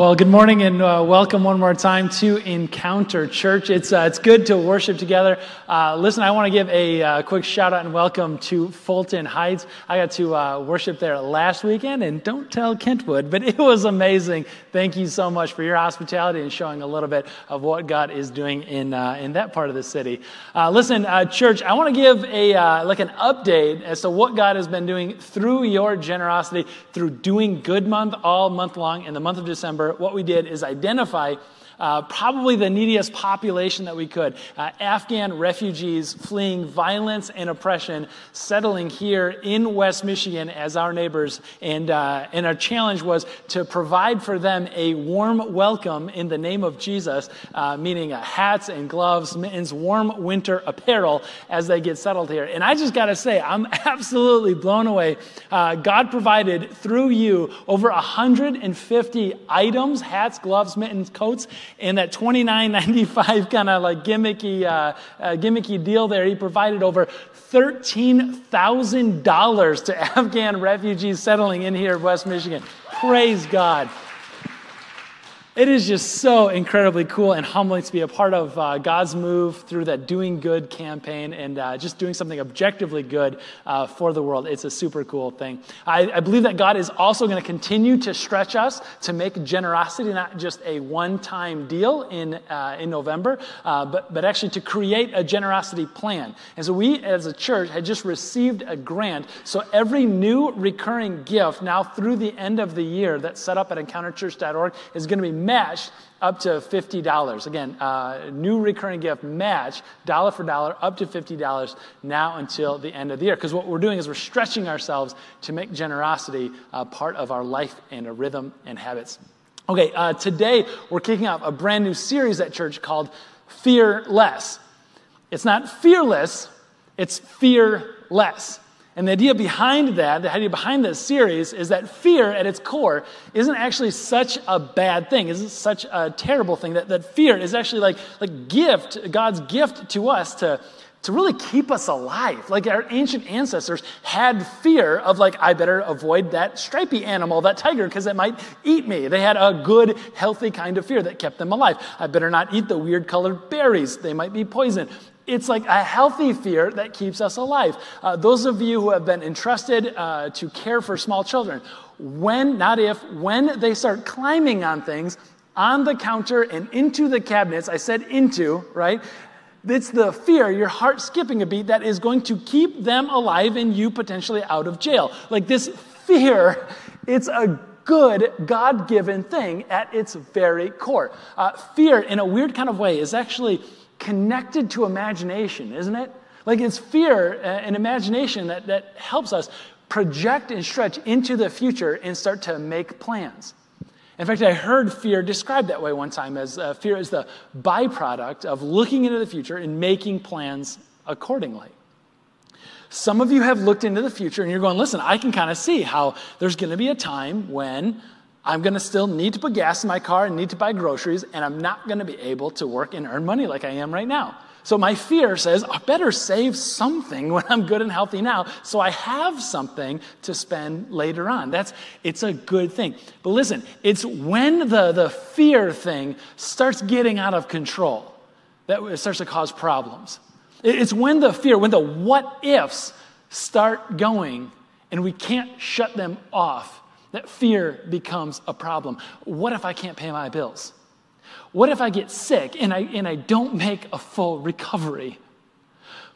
Well, good morning and uh, welcome one more time to Encounter Church. It's, uh, it's good to worship together. Uh, listen, I want to give a uh, quick shout out and welcome to Fulton Heights. I got to uh, worship there last weekend, and don't tell Kentwood, but it was amazing. Thank you so much for your hospitality and showing a little bit of what God is doing in, uh, in that part of the city. listen, church, I want to give a, like an update as to what God has been doing through your generosity, through Doing Good Month all month long in the month of December what we did is identify uh, probably the neediest population that we could. Uh, Afghan refugees fleeing violence and oppression, settling here in West Michigan as our neighbors. And, uh, and our challenge was to provide for them a warm welcome in the name of Jesus, uh, meaning uh, hats and gloves, mittens, warm winter apparel as they get settled here. And I just got to say, I'm absolutely blown away. God provided through you over 150 items hats, gloves, mittens, coats in that 29.95 kind of like gimmicky, uh, uh, gimmicky deal there, he provided over $13,000 to Afghan refugees settling in here in West Michigan. Praise God. It is just so incredibly cool and humbling to be a part of uh, God's move through that Doing Good campaign and uh, just doing something objectively good uh, for the world. It's a super cool thing. I, I believe that God is also going to continue to stretch us to make generosity not just a one time deal in, uh, in November, uh, but, but actually to create a generosity plan. And so we as a church had just received a grant. So every new recurring gift now through the end of the year that's set up at encounterchurch.org is going to be matched up to $50. Again, uh, new recurring gift match, dollar for dollar, up to $50 now until the end of the year. Because what we're doing is we're stretching ourselves to make generosity uh, part of our life and a rhythm and habits. Okay, uh, today we're kicking off a brand new series at church called Fear Less. It's not fearless, it's fearless. And the idea behind that, the idea behind this series, is that fear at its core isn't actually such a bad thing, isn't such a terrible thing. That, that fear is actually like, like gift, God's gift to us to, to really keep us alive. Like our ancient ancestors had fear of like, I better avoid that stripy animal, that tiger, because it might eat me. They had a good, healthy kind of fear that kept them alive. I better not eat the weird colored berries. They might be poison it's like a healthy fear that keeps us alive. Uh, those of you who have been entrusted uh, to care for small children, when, not if, when they start climbing on things, on the counter and into the cabinets, I said into, right? It's the fear, your heart skipping a beat, that is going to keep them alive and you potentially out of jail. Like this fear, it's a good, God given thing at its very core. Uh, fear, in a weird kind of way, is actually connected to imagination, isn't it? Like it's fear uh, and imagination that, that helps us project and stretch into the future and start to make plans. In fact, I heard fear described that way one time as uh, fear is the byproduct of looking into the future and making plans accordingly. Some of you have looked into the future and you're going, listen, I can kind of see how there's going to be a time when I'm going to still need to put gas in my car and need to buy groceries, and I'm not going to be able to work and earn money like I am right now. So my fear says, I better save something when I'm good and healthy now so I have something to spend later on. That's it's a good thing. But listen, it's when the, the fear thing starts getting out of control that it starts to cause problems. It's when the fear, when the what ifs start going and we can't shut them off that fear becomes a problem. What if I can't pay my bills? What if I get sick and I, and I don't make a full recovery?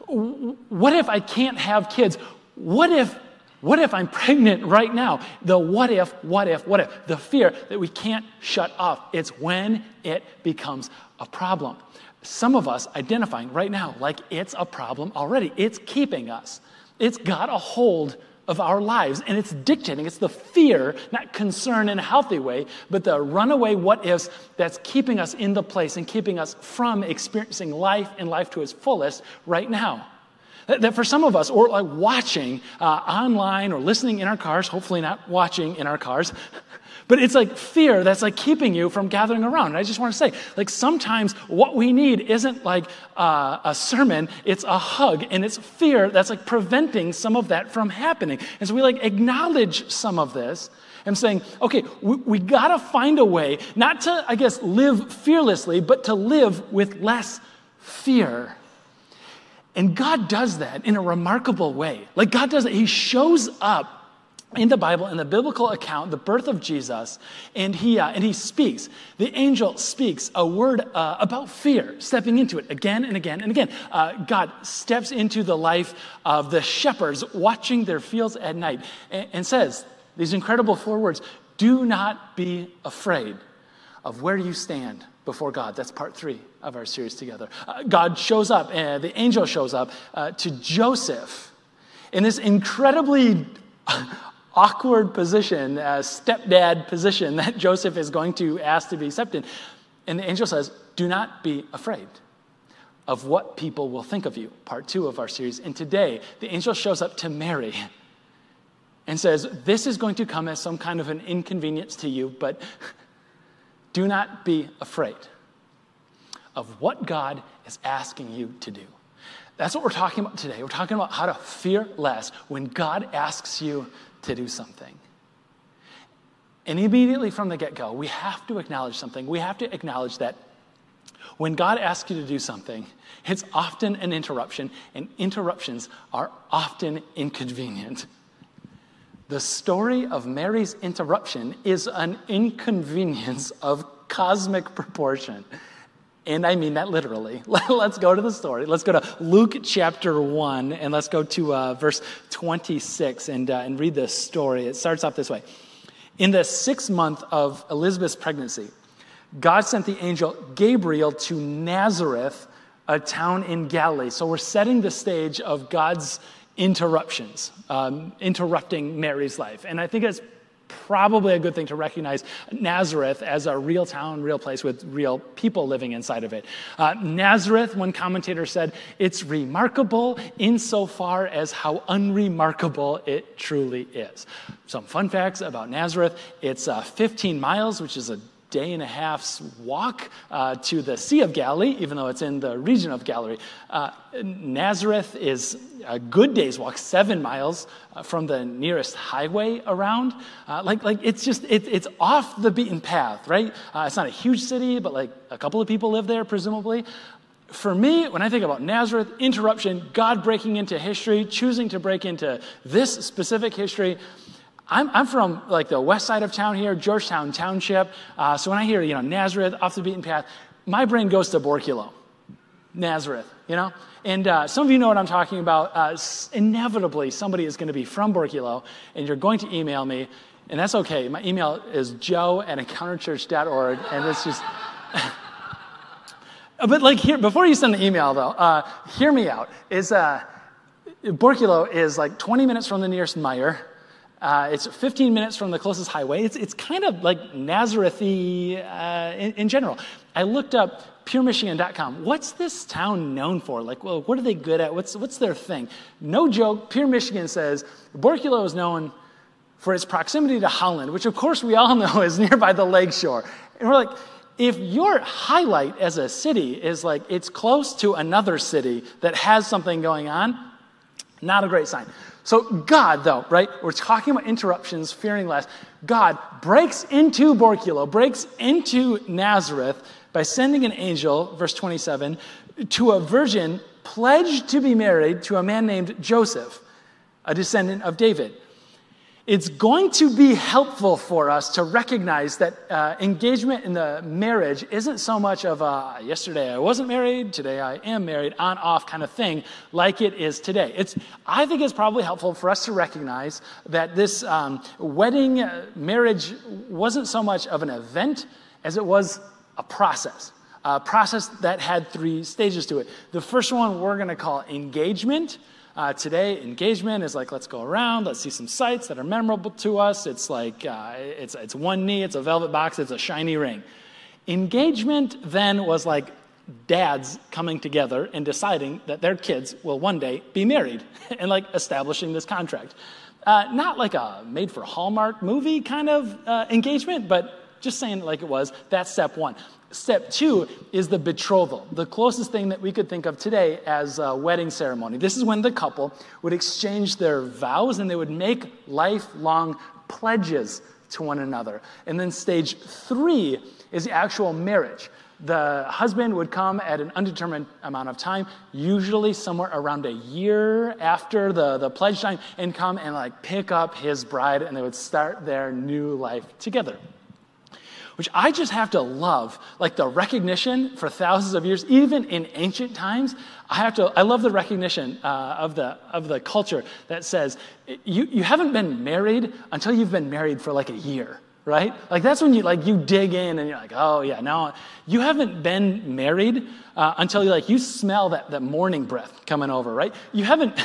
What if I can't have kids? What if, what if I'm pregnant right now? The what if, what if, what if, the fear that we can't shut off. It's when it becomes a problem. Some of us identifying right now like it's a problem already. It's keeping us, it's got a hold of our lives. And it's dictating, it's the fear, not concern in a healthy way, but the runaway what ifs that's keeping us in the place and keeping us from experiencing life and life to its fullest right now. That, for some of us, or like watching uh, online or listening in our cars, hopefully not watching in our cars, but it's like fear that's like keeping you from gathering around. And I just want to say, like sometimes what we need isn't like uh, a sermon, it's a hug. And it's fear that's like preventing some of that from happening. And so we like acknowledge some of this. I'm saying, okay, we, we got to find a way not to, I guess, live fearlessly, but to live with less fear. And God does that in a remarkable way. Like, God does it, He shows up in the Bible, in the biblical account, the birth of Jesus, and he, uh, and he speaks. The angel speaks a word uh, about fear, stepping into it again and again and again. Uh, God steps into the life of the shepherds watching their fields at night and, and says these incredible four words Do not be afraid of where you stand before God. That's part three of our series together. Uh, God shows up, and the angel shows up uh, to Joseph in this incredibly awkward position, a stepdad position that Joseph is going to ask to be accepted. And the angel says, Do not be afraid of what people will think of you. Part two of our series. And today, the angel shows up to Mary and says, This is going to come as some kind of an inconvenience to you, but do not be afraid of what God is asking you to do. That's what we're talking about today. We're talking about how to fear less when God asks you to do something. And immediately from the get go, we have to acknowledge something. We have to acknowledge that when God asks you to do something, it's often an interruption, and interruptions are often inconvenient. The story of Mary's interruption is an inconvenience of cosmic proportion. And I mean that literally. Let's go to the story. Let's go to Luke chapter 1, and let's go to uh, verse 26 and, uh, and read this story. It starts off this way In the sixth month of Elizabeth's pregnancy, God sent the angel Gabriel to Nazareth, a town in Galilee. So we're setting the stage of God's interruptions, um, interrupting Mary's life. And I think it's probably a good thing to recognize Nazareth as a real town, real place with real people living inside of it. Uh, Nazareth, one commentator said, it's remarkable insofar as how unremarkable it truly is. Some fun facts about Nazareth it's uh, 15 miles, which is a day and a half's walk uh, to the Sea of Galilee, even though it's in the region of Galilee. Uh, Nazareth is a good day's walk, seven miles uh, from the nearest highway around. Uh, like, like it's just, it, it's off the beaten path, right? Uh, it's not a huge city, but like a couple of people live there, presumably for me, when I think about Nazareth, interruption, God breaking into history, choosing to break into this specific history, I'm, I'm, from like the west side of town here, Georgetown Township. Uh, so when I hear, you know, Nazareth, off the beaten path, my brain goes to Borculo, Nazareth, you know? And uh, some of you know what I'm talking about. Uh, inevitably, somebody is going to be from Borculo, and you're going to email me, and that's okay. My email is joe at encounterchurch.org, and it's just. but like here, before you send the email though, uh, hear me out. Is uh, Borculo is like 20 minutes from the nearest Meijer. Uh, it's 15 minutes from the closest highway. It's, it's kind of like Nazarethy uh, in, in, general. I looked up puremichigan.com. What's this town known for? Like, well, what are they good at? What's, what's their thing? No joke, Pure Michigan says Borculo is known for its proximity to Holland, which of course we all know is nearby the lakeshore. And we're like, if your highlight as a city is like it's close to another city that has something going on, not a great sign. So, God, though, right? We're talking about interruptions, fearing less. God breaks into Borculo, breaks into Nazareth by sending an angel, verse 27, to a virgin pledged to be married to a man named Joseph, a descendant of David it's going to be helpful for us to recognize that uh, engagement in the marriage isn't so much of a yesterday I wasn't married, today I am married, on off kind of thing like it is today. It's, I think it's probably helpful for us to recognize that this um, wedding uh, marriage wasn't so much of an event as it was a process. A process that had three stages to it. The first one we're going to call engagement. Uh, today, engagement is like, let's go around, let's see some sights that are memorable to us. It's like, uh, it's, it's one knee, it's a velvet box, it's a shiny ring. Engagement then was like dads coming together and deciding that their kids will one day be married and like establishing this contract. Uh, not like a made for Hallmark movie kind of uh, engagement, but just saying like it was. That's step one. Step two is the betrothal, the closest thing that we could think of today as a wedding ceremony. This is when the couple would exchange their vows and they would make lifelong pledges to one another. And then stage three is the actual marriage. The husband would come at an undetermined amount of time, usually somewhere around a year after the, the pledge time, and come and like pick up his bride, and they would start their new life together which I just have to love, like the recognition for thousands of years, even in ancient times. I have to, I love the recognition uh, of, the, of the culture that says, you, you haven't been married until you've been married for like a year, right? Like that's when you, like, you dig in and you're like, oh yeah, now, you haven't been married uh, until you, like, you smell that, that morning breath coming over, right? You haven't,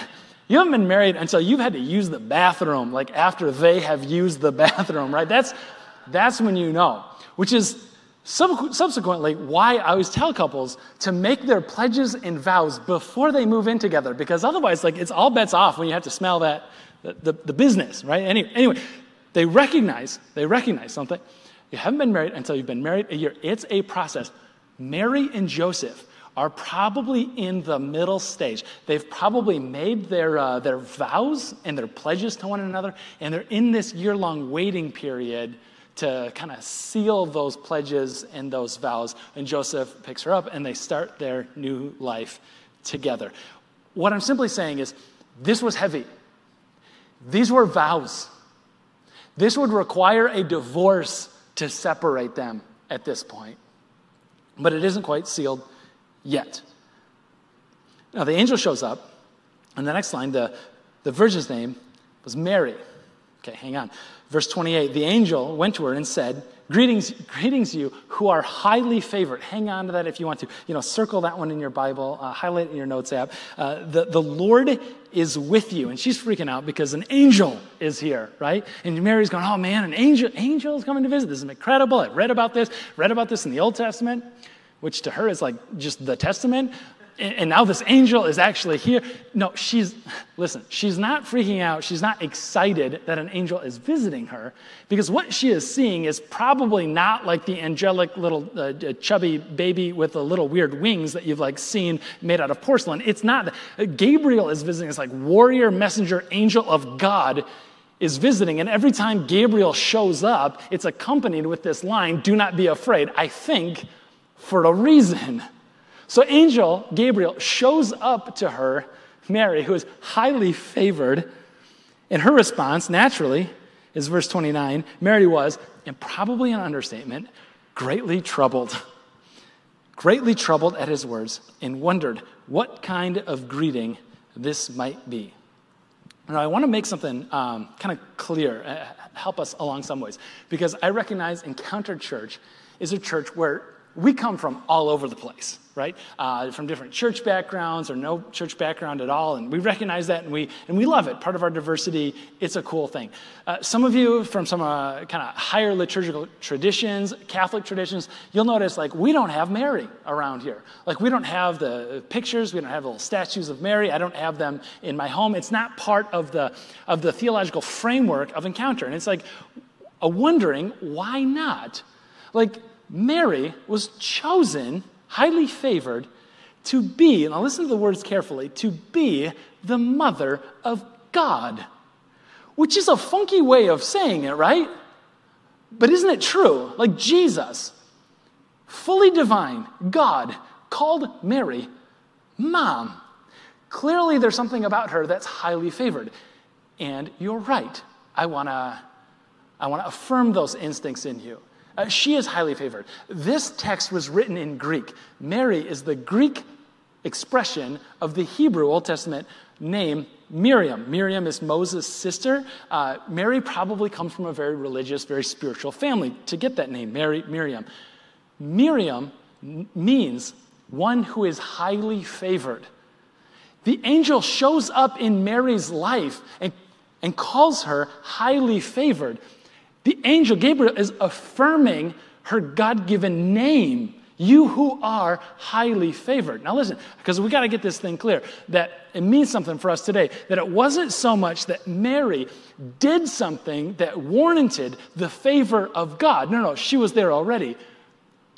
you haven't been married until you've had to use the bathroom, like after they have used the bathroom, right? That's, that's when you know which is subsequently why I always tell couples to make their pledges and vows before they move in together, because otherwise, like, it's all bets off when you have to smell that, the, the, the business, right? Anyway, anyway, they recognize, they recognize something. You haven't been married until you've been married a year. It's a process. Mary and Joseph are probably in the middle stage. They've probably made their, uh, their vows and their pledges to one another, and they're in this year long waiting period to kind of seal those pledges and those vows. And Joseph picks her up and they start their new life together. What I'm simply saying is this was heavy. These were vows. This would require a divorce to separate them at this point. But it isn't quite sealed yet. Now, the angel shows up, and the next line, the, the virgin's name was Mary. Okay, hang on. Verse 28 The angel went to her and said, Greetings, greetings, you who are highly favored. Hang on to that if you want to. You know, circle that one in your Bible, uh, highlight it in your notes app. Uh, the, the Lord is with you. And she's freaking out because an angel is here, right? And Mary's going, Oh man, an angel, angel is coming to visit. This is incredible. I read about this, read about this in the Old Testament, which to her is like just the Testament and now this angel is actually here. No, she's, listen, she's not freaking out. She's not excited that an angel is visiting her because what she is seeing is probably not like the angelic little uh, chubby baby with the little weird wings that you've like seen made out of porcelain. It's not. Gabriel is visiting It's like warrior messenger angel of God is visiting. And every time Gabriel shows up, it's accompanied with this line, do not be afraid. I think for a reason. So, angel Gabriel shows up to her, Mary, who is highly favored. And her response, naturally, is verse 29 Mary was, and probably an understatement, greatly troubled. Greatly troubled at his words and wondered what kind of greeting this might be. Now, I want to make something um, kind of clear, uh, help us along some ways, because I recognize Encounter Church is a church where we come from all over the place, right? Uh, from different church backgrounds or no church background at all, and we recognize that and we and we love it. Part of our diversity, it's a cool thing. Uh, some of you from some uh, kind of higher liturgical traditions, Catholic traditions, you'll notice like we don't have Mary around here. Like we don't have the pictures, we don't have little statues of Mary. I don't have them in my home. It's not part of the of the theological framework of encounter, and it's like a wondering why not. Like Mary was chosen, highly favored, to be, now listen to the words carefully, to be the mother of God, which is a funky way of saying it, right? But isn't it true? Like Jesus, fully divine, God, called Mary mom. Clearly, there's something about her that's highly favored. And you're right. I want to I want to affirm those instincts in you. Uh, she is highly favored. This text was written in Greek. Mary is the Greek expression of the Hebrew Old Testament name Miriam. Miriam is Moses' sister. Uh, Mary probably comes from a very religious, very spiritual family to get that name, Mary, Miriam. Miriam means one who is highly favored. The angel shows up in Mary's life and, and calls her highly favored. The angel Gabriel is affirming her God given name. You who are highly favored. Now, listen, because we got to get this thing clear that it means something for us today. That it wasn't so much that Mary did something that warranted the favor of God. No, no, she was there already.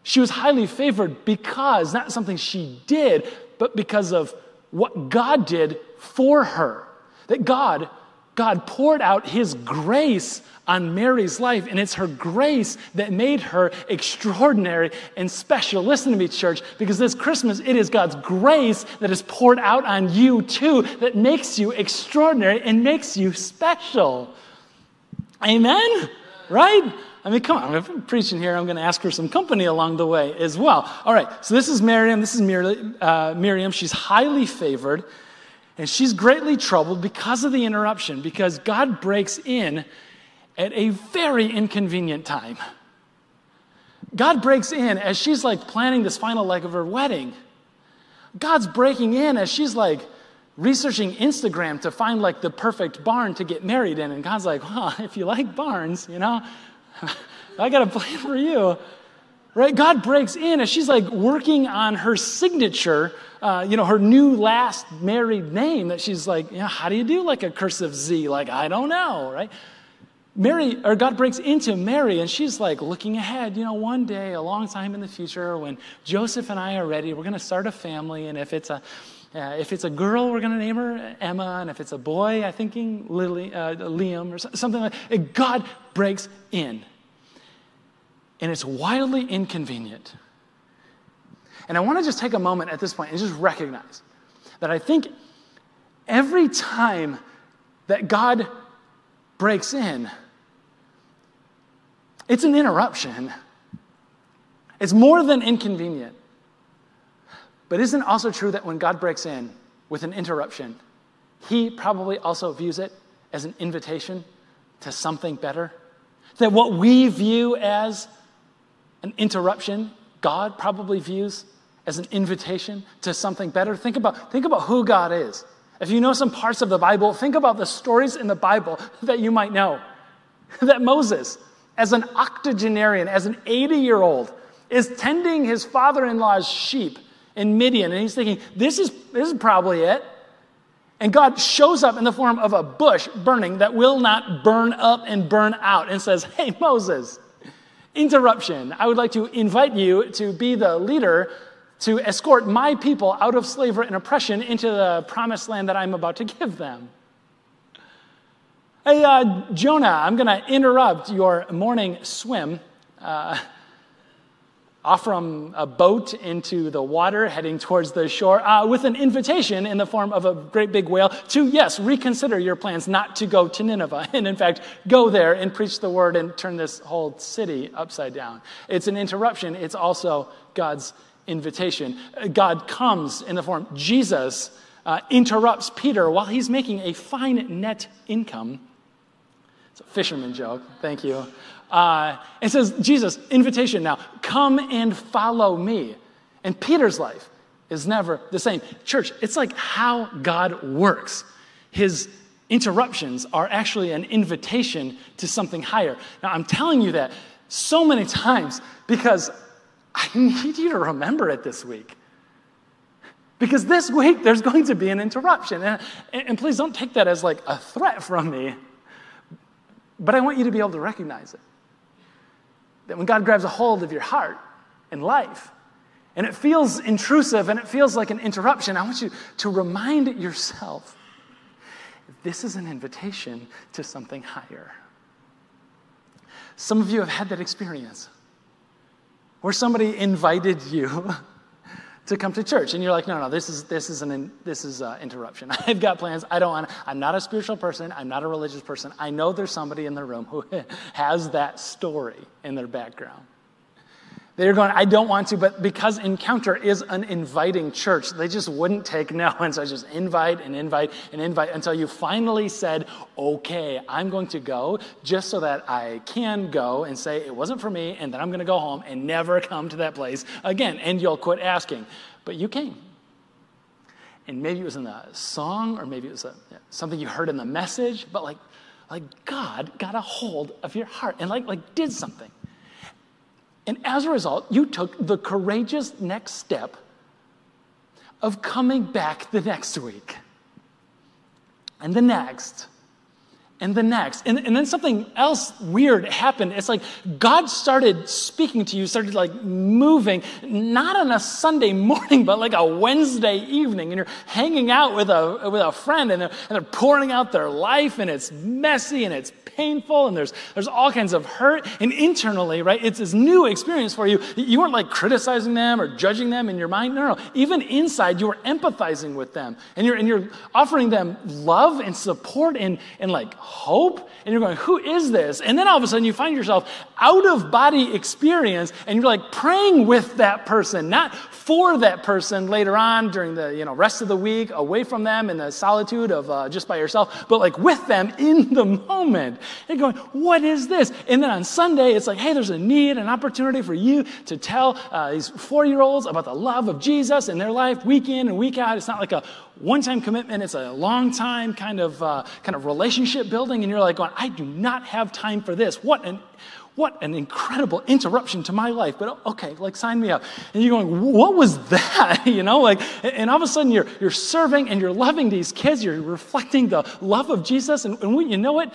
She was highly favored because, not something she did, but because of what God did for her. That God God poured out his grace on Mary's life, and it's her grace that made her extraordinary and special. Listen to me, church, because this Christmas, it is God's grace that is poured out on you too that makes you extraordinary and makes you special. Amen? Right? I mean, come on, if I'm preaching here, I'm going to ask her some company along the way as well. All right, so this is Miriam. This is Mir- uh, Miriam. She's highly favored, and she's greatly troubled because of the interruption, because God breaks in at a very inconvenient time. God breaks in as she's like planning this final leg of her wedding. God's breaking in as she's like researching Instagram to find like the perfect barn to get married in. And God's like, if you like barns, you know, I got a plan for you. Right? God breaks in as she's like working on her signature, uh, you know, her new last married name that she's like, yeah, how do you do like a cursive Z? Like, I don't know, right? Mary, or God breaks into Mary, and she's like looking ahead. You know, one day, a long time in the future, when Joseph and I are ready, we're going to start a family, and if it's a uh, if it's a girl, we're going to name her Emma, and if it's a boy, I'm thinking Lily, uh, Liam or something like. that. God breaks in, and it's wildly inconvenient. And I want to just take a moment at this point and just recognize that I think every time that God breaks in, it's an interruption. It's more than inconvenient. But isn't it also true that when God breaks in with an interruption, he probably also views it as an invitation to something better? That what we view as an interruption, God probably views as an invitation to something better. Think about, think about who God is. If you know some parts of the Bible, think about the stories in the Bible that you might know. that Moses, as an octogenarian, as an 80 year old, is tending his father in law's sheep in Midian, and he's thinking, this is, this is probably it. And God shows up in the form of a bush burning that will not burn up and burn out and says, Hey, Moses, interruption. I would like to invite you to be the leader to escort my people out of slavery and oppression into the promised land that I'm about to give them. Hey, uh, Jonah, I'm going to interrupt your morning swim. Uh, off from a boat into the water, heading towards the shore, uh, with an invitation in the form of a great big whale to, yes, reconsider your plans not to go to Nineveh. And in fact, go there and preach the word and turn this whole city upside down. It's an interruption, it's also God's invitation. God comes in the form, Jesus uh, interrupts Peter while he's making a fine net income. It's a fisherman joke, thank you. Uh, it says, Jesus, invitation now, come and follow me. And Peter's life is never the same. Church, it's like how God works. His interruptions are actually an invitation to something higher. Now, I'm telling you that so many times because I need you to remember it this week. Because this week there's going to be an interruption. And, and, please don't take that as like a threat from me, but I want you to be able to recognize it. That when God grabs a hold of your heart and life, and it feels intrusive and it feels like an interruption, I want you to remind yourself this is an invitation to something higher. Some of you have had that experience where somebody invited you to come to church. And you're like no no this is this is an this is an interruption. I've got plans. I don't want i'm not a spiritual person. I'm not a religious person. I know there's somebody in the room who has that story in their background they're going, I don't want to, but because Encounter is an inviting church, they just wouldn't take no. And so I just invite and invite and invite until you finally said, okay, I'm going to go just so that I can go and say it wasn't for me, and then I'm going to go home and never come to that place again. And you'll quit asking. But you came. And maybe it was in the song, or maybe it was a, something you heard in the message, but like, like God got a hold of your heart and like, like did something. And as a result, you took the courageous next step of coming back the next week and the next and the next. And, and then something else weird happened. It's like God started speaking to you, started like moving, not on a Sunday morning, but like a Wednesday evening. And you're hanging out with a, with a friend and they're, and they're pouring out their life and it's messy and it's painful and there's, there's all kinds of hurt. And internally, right, it's this new experience for you. You weren't like criticizing them or judging them in your mind. No, no. Even inside, you were empathizing with them and you're, and you're offering them love and support and, and like hope. And you're going, who is this? And then all of a sudden you find yourself out of body experience and you're like praying with that person, not for that person later on during the you know, rest of the week, away from them in the solitude of uh, just by yourself, but like with them in the moment. And going, what is this? And then on Sunday, it's like, hey, there's a need, an opportunity for you to tell uh, these four year olds about the love of Jesus in their life week in and week out. It's not like a one time commitment, it's a long time kind of, uh, kind of relationship building. And you're like, going, I do not have time for this. What an, what an incredible interruption to my life. But okay, like sign me up. And you're going, what was that? you know, like, and all of a sudden you're, you're serving and you're loving these kids. You're reflecting the love of Jesus. And, and you know it,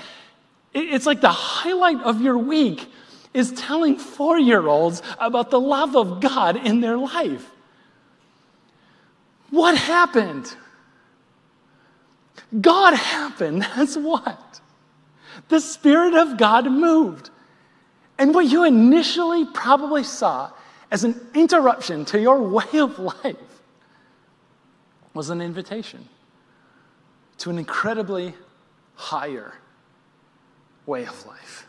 it's like the highlight of your week is telling four year olds about the love of God in their life. What happened? God happened. That's what. The Spirit of God moved. And what you initially probably saw as an interruption to your way of life was an invitation to an incredibly higher way of life.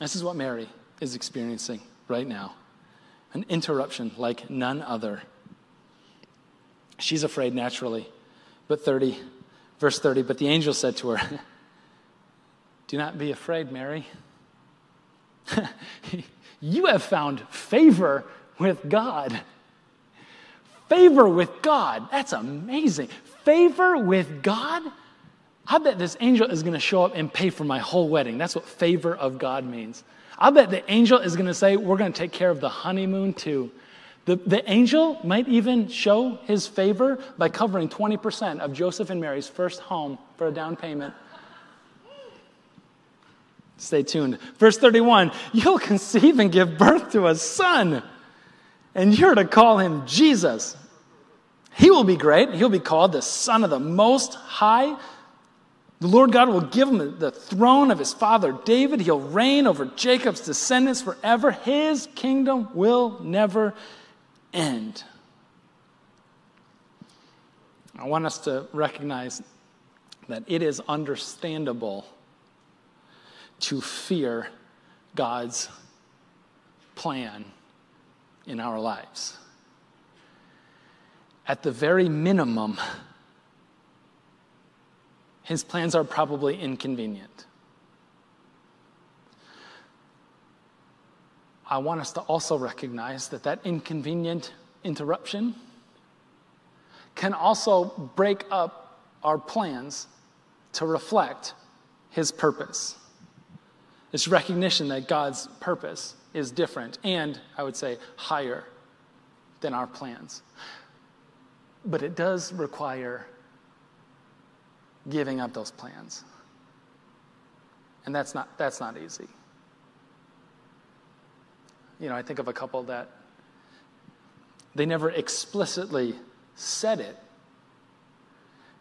This is what Mary is experiencing right now an interruption like none other. She's afraid naturally. But 30, verse 30, but the angel said to her, Do not be afraid, Mary. you have found favor with God. Favor with God. That's amazing. Favor with God? I bet this angel is going to show up and pay for my whole wedding. That's what favor of God means. I bet the angel is going to say, We're going to take care of the honeymoon too. The, the angel might even show his favor by covering 20% of Joseph and Mary's first home for a down payment. Stay tuned. Verse 31 You'll conceive and give birth to a son, and you're to call him Jesus. He will be great. He'll be called the Son of the Most High. The Lord God will give him the throne of his father David. He'll reign over Jacob's descendants forever. His kingdom will never end. I want us to recognize that it is understandable to fear God's plan in our lives. At the very minimum, his plans are probably inconvenient. I want us to also recognize that that inconvenient interruption can also break up our plans to reflect his purpose. This recognition that God's purpose is different and, I would say, higher than our plans. But it does require giving up those plans. And that's not, that's not easy you know, I think of a couple that they never explicitly said it,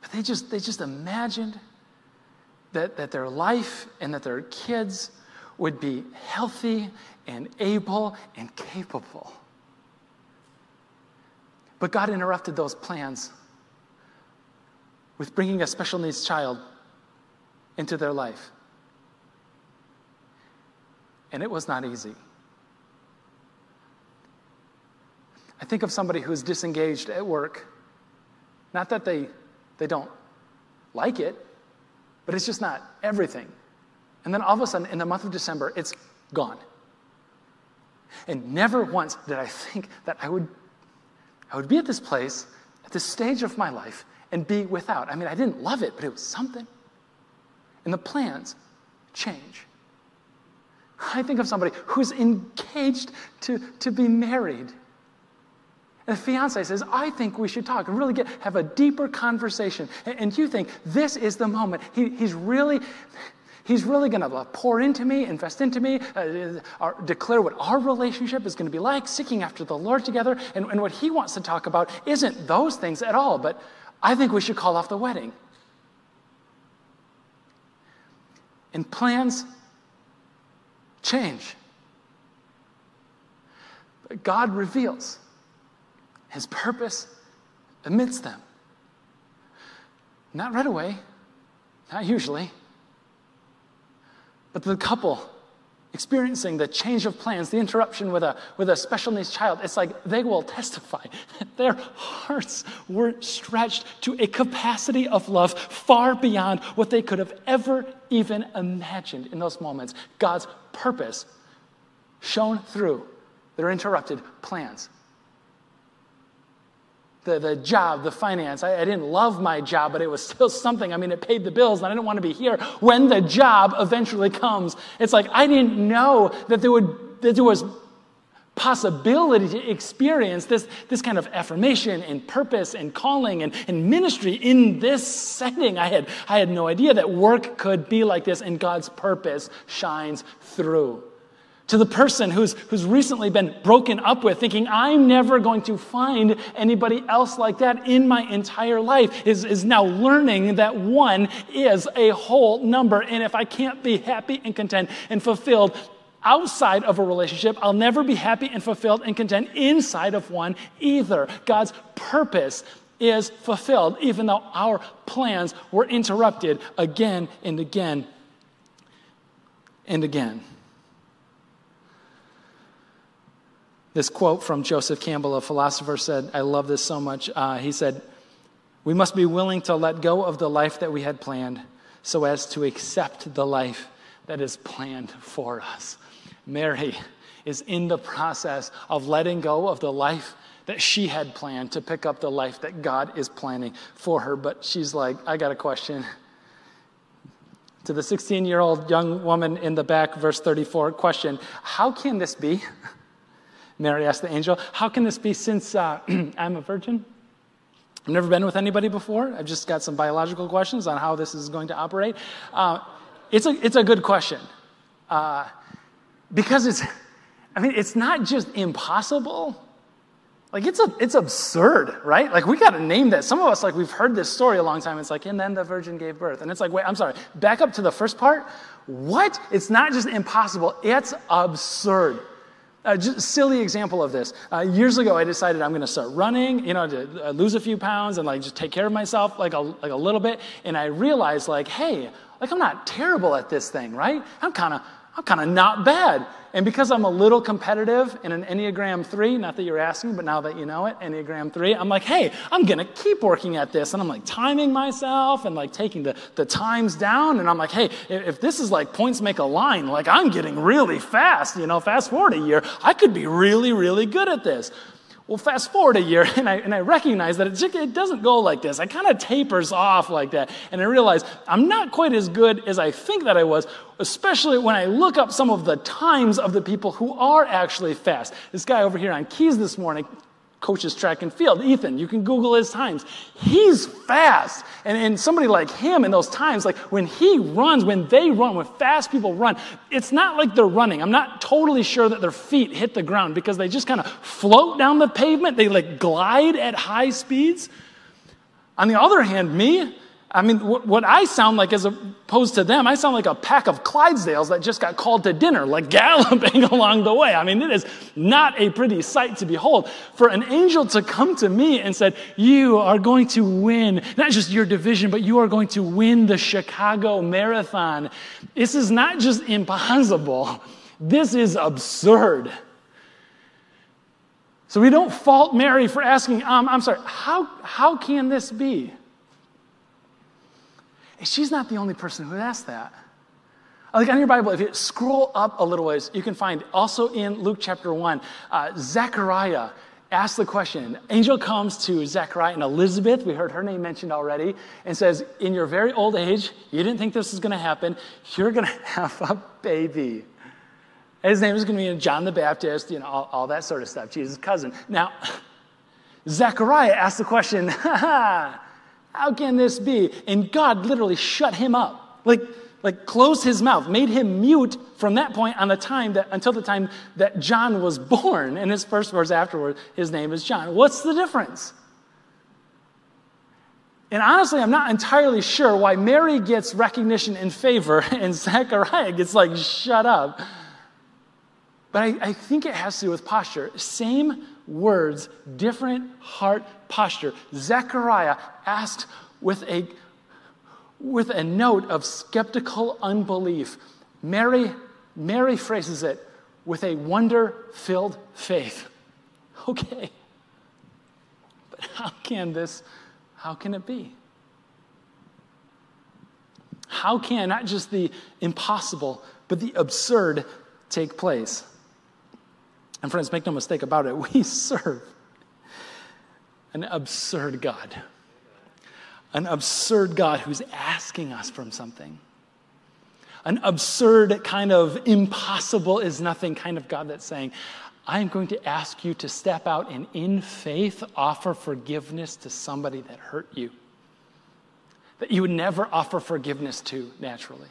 but they just, they just imagined that, that their life and that their kids would be healthy and able and capable. But God interrupted those plans with bringing a special needs child into their life. And it was not easy. I think of somebody who's disengaged at work. Not that they, they don't like it, but it's just not everything. And then all of a sudden, in the month of December, it's gone. And never once did I think that I would, I would be at this place, at this stage of my life, and be without. I mean, I didn't love it, but it was something. And the plans change. I think of somebody who's engaged to, to be married And the fiance says, I think we should talk and really get, have a deeper conversation. And, and you think this is the moment. He, he's really, he's really going to pour into me, invest into me, uh, uh, declare what our relationship is going to be like, seeking after the Lord together. And, and what he wants to talk about isn't those things at all, but I think we should call off the wedding. And plans change. But God reveals his purpose amidst them. Not right away, not usually, but the couple experiencing the change of plans, the interruption with a, with a special needs child, it's like they will testify that their hearts were stretched to a capacity of love far beyond what they could have ever even imagined in those moments. God's purpose shone through their interrupted plans the, the job, the finance. I, I, didn't love my job, but it was still something. I mean, it paid the bills, and I didn't want to be here when the job eventually comes. It's like I didn't know that there, would, that there was possibility to experience this, this kind of affirmation and purpose and calling and, and ministry in this setting. I had, I had no idea that work could be like this, and God's purpose shines through to the person who's, who's recently been broken up with, thinking, I'm never going to find anybody else like that in my entire life, is, is now learning that one is a whole number. And if I can't be happy and content and fulfilled outside of a relationship, I'll never be happy and fulfilled and content inside of one either. God's purpose is fulfilled, even though our plans were interrupted again and again and again. This quote from Joseph Campbell, a philosopher, said, I love this so much. Uh, he said, We must be willing to let go of the life that we had planned so as to accept the life that is planned for us. Mary is in the process of letting go of the life that she had planned to pick up the life that God is planning for her. But she's like, I got a question. To the 16 year old young woman in the back, verse 34, question How can this be? Mary asked the angel, How can this be since uh, I'm a virgin? I've never been with anybody before. I've just got some biological questions on how this is going to operate. Uh, it's, a, it's a good question uh, because it's, I mean, it's not just impossible. Like it's a, it's absurd, right? Like we got to name that. Some of us, like we've heard this story a long time. It's like, and then the virgin gave birth, and it's like, wait, I'm sorry. Back up to the first part. What? It's not just impossible. It's absurd. Uh, a silly example of this. Uh, years ago, I decided I'm going to start running, you know, to uh, lose a few pounds and like just take care of myself like a, like a little bit. And I realized like, hey, like I'm not terrible at this thing, right? I'm kind of I'm kind of not bad. And because I'm a little competitive in an Enneagram 3, not that you're asking, but now that you know it, Enneagram 3, I'm like, hey, I'm going to keep working at this. And I'm like timing myself and like taking the, the times down. And I'm like, hey, if this is like points make a line, like I'm getting really fast, you know, fast forward a year, I could be really, really good at this. Well, fast forward a year, and I, and I recognize that it, it doesn't go like this. It kind of tapers off like that. And I realize I'm not quite as good as I think that I was, especially when I look up some of the times of the people who are actually fast. This guy over here on keys this morning coaches track and field. Ethan, you can Google his times. He's fast. And, and somebody like him in those times, like when he runs, when they run, when fast people run, it's not like they're running. I'm not totally sure that their feet hit the ground because they just kind of float down the pavement. They like glide at high speeds. On the other hand, me, I mean, what I sound like as opposed to them, I sound like a pack of Clydesdales that just got called to dinner, like galloping along the way. I mean, it is not a pretty sight to behold. For an angel to come to me and said, You are going to win, not just your division, but you are going to win the Chicago Marathon. This is not just impossible, this is absurd. So we don't fault Mary for asking, um, I'm sorry, how, how can this be? She's not the only person who asked that. Like on your Bible, if you scroll up a little ways, you can find also in Luke chapter 1, uh, Zechariah asks the question. Angel comes to Zechariah and Elizabeth, we heard her name mentioned already, and says, In your very old age, you didn't think this was going to happen, you're going to have a baby. His name is going to be John the Baptist, you know, all, all that sort of stuff, Jesus' cousin. Now, Zechariah asked the question, how can this be? And God literally shut him up. Like, like closed his mouth, made him mute from that point on the time that until the time that John was born. And his first words afterward, his name is John. What's the difference? And honestly, I'm not entirely sure why Mary gets recognition and favor and Zechariah gets like shut up. But I, I think it has to do with posture. Same words, different heart posture. Zechariah asked with a, with a note of skeptical unbelief. Mary, Mary phrases it with a wonder filled faith. Okay. But how can this, how can it be? How can not just the impossible, but the absurd take place? And friends, make no mistake about it, we serve an absurd God. An absurd God who's asking us from something. An absurd kind of impossible is nothing kind of God that's saying, I'm going to ask you to step out and in faith offer forgiveness to somebody that hurt you, that you would never offer forgiveness to naturally.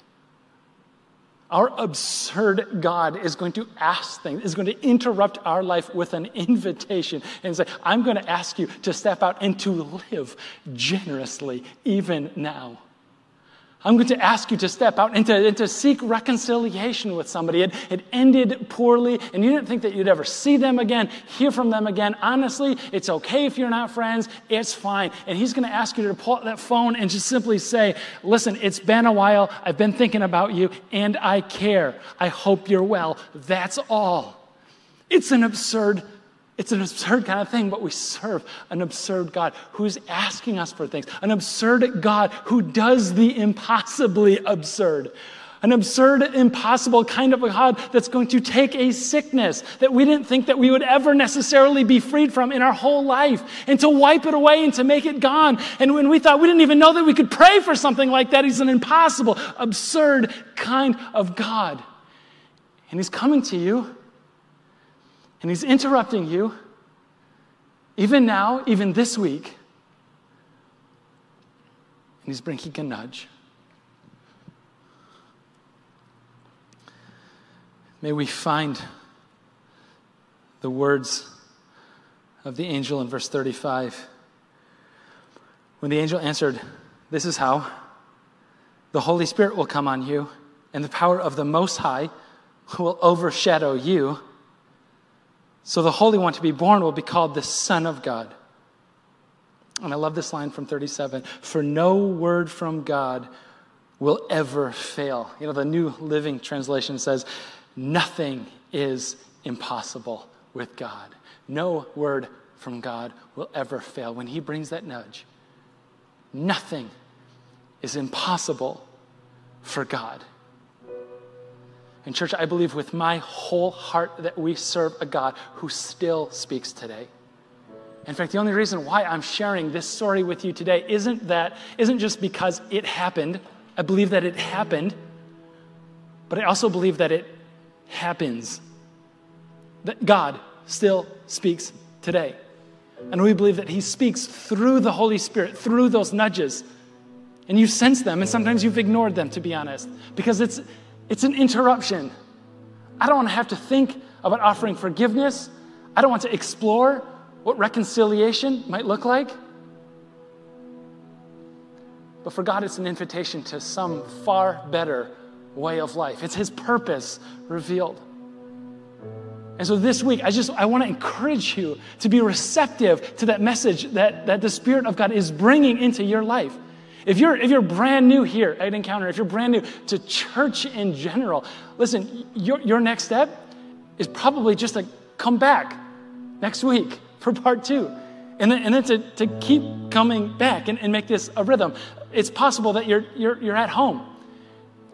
Our absurd God is going to ask things, is going to interrupt our life with an invitation and say, I'm going to ask you to step out and to live generously even now. I'm going to ask you to step out and to, and to seek reconciliation with somebody. It, it ended poorly, and you didn't think that you'd ever see them again, hear from them again. Honestly, it's okay if you're not friends. It's fine. And he's going to ask you to pull out that phone and just simply say, Listen, it's been a while. I've been thinking about you, and I care. I hope you're well. That's all. It's an absurd it's an absurd kind of thing, but we serve an absurd God who's asking us for things, an absurd God who does the impossibly absurd. An absurd, impossible kind of a God that's going to take a sickness that we didn't think that we would ever necessarily be freed from in our whole life and to wipe it away and to make it gone. And when we thought we didn't even know that we could pray for something like that, He's an impossible, absurd kind of God. And He's coming to you and he's interrupting you, even now, even this week. And he's bringing a nudge. May we find the words of the angel in verse 35. When the angel answered, This is how the Holy Spirit will come on you, and the power of the Most High will overshadow you. So the Holy One to be born will be called the Son of God. And I love this line from 37 For no word from God will ever fail. You know, the New Living Translation says, Nothing is impossible with God. No word from God will ever fail. When He brings that nudge, nothing is impossible for God. And, church, I believe with my whole heart that we serve a God who still speaks today. In fact, the only reason why I'm sharing this story with you today isn't that isn't just because it happened. I believe that it happened, but I also believe that it happens. That God still speaks today. And we believe that He speaks through the Holy Spirit, through those nudges. And you sense them, and sometimes you've ignored them, to be honest, because it's, it's an interruption. I don't want to have to think about offering forgiveness. I don't want to explore what reconciliation might look like. But for God, it's an invitation to some far better way of life. It's His purpose revealed. And so this week, I just I want to encourage you to be receptive to that message that, that the Spirit of God is bringing into your life. If you're, if you're brand new here at Encounter, if you're brand new to church in general, listen, your, your next step is probably just to come back next week for part two. And then, and then to, to keep coming back and, and make this a rhythm. It's possible that you're, you're, you're at home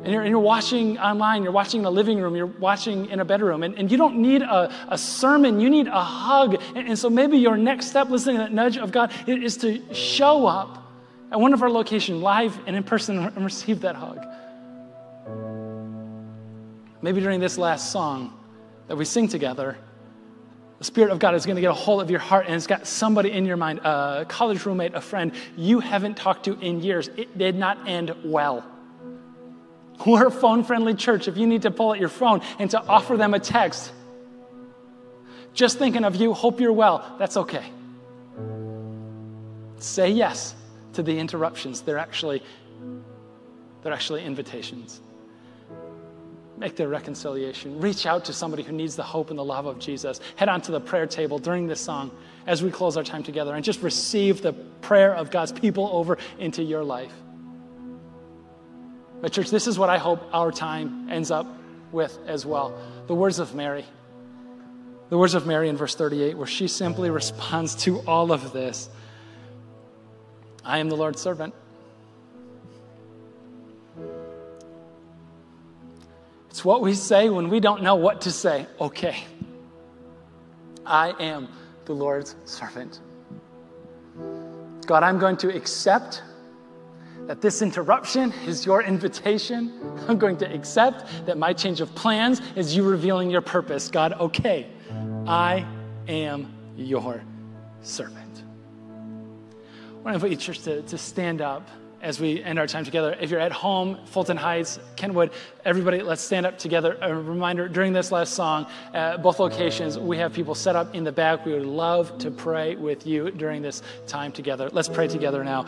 and you're, and you're watching online, you're watching in a living room, you're watching in a bedroom, and, and you don't need a, a sermon, you need a hug. And, and so maybe your next step, listening to that nudge of God, is to show up at one of our locations, live and in person, and receive that hug. Maybe during this last song that we sing together, The Spirit of God is going to get a hold of your heart and it's got somebody in your mind, a college roommate, a friend you haven't talked to in years. It did not end well. We're a phone friendly church. If you need to pull out your phone and to offer them a text, just thinking of you, hope you're well, that's okay. Say yes to the interruptions. They're actually, they're actually invitations. Make the reconciliation. Reach out to somebody who needs the hope and the love of Jesus. Head on to the prayer table during this song as we close our time together and just receive the prayer of God's people over into your life. But, church, this is what I hope our time ends up with as well. The words of Mary. The words of Mary in verse 38, where she simply responds to all of this I am the Lord's servant. It's what we say when we don't know what to say. Okay, I am the Lord's servant. God, I'm going to accept that this interruption is your invitation. I'm going to accept that my change of plans is you revealing your purpose. God, okay, I am your servant. I want to invite you, church, to, to stand up as we end our time together. If you're at home, Fulton Heights, Kenwood, everybody, let's stand up together. A reminder during this last song, at both locations, we have people set up in the back. We would love to pray with you during this time together. Let's pray together now.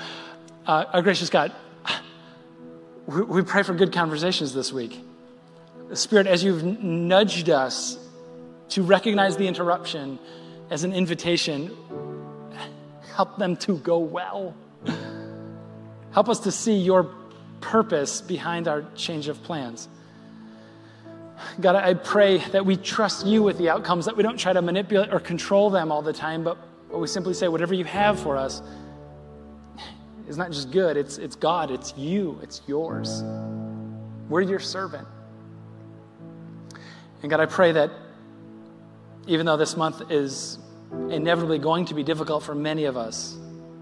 Uh, our gracious God, we, we pray for good conversations this week. Spirit, as you've nudged us to recognize the interruption as an invitation, help them to go well. Help us to see your purpose behind our change of plans. God, I pray that we trust you with the outcomes, that we don't try to manipulate or control them all the time, but we simply say, whatever you have for us, is not just good, it's, it's God, it's you, it's yours. We're your servant. And God, I pray that even though this month is inevitably going to be difficult for many of us,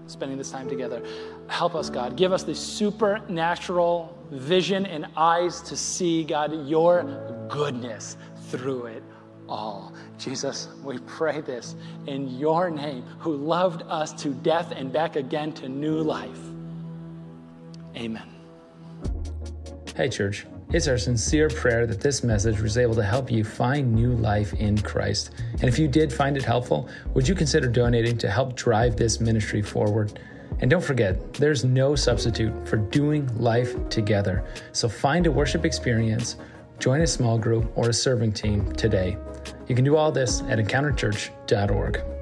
spending this time together, help us, God. Give us the supernatural vision and eyes to see, God, your goodness through it all. Jesus, we pray this in your name, who loved us to death and back again to new life. Amen. Hey, church. It's our sincere prayer that this message was able to help you find new life in Christ. And if you did find it helpful, would you consider donating to help drive this ministry forward? And don't forget, there's no substitute for doing life together. So find a worship experience, join a small group, or a serving team today. You can do all this at encounterchurch.org.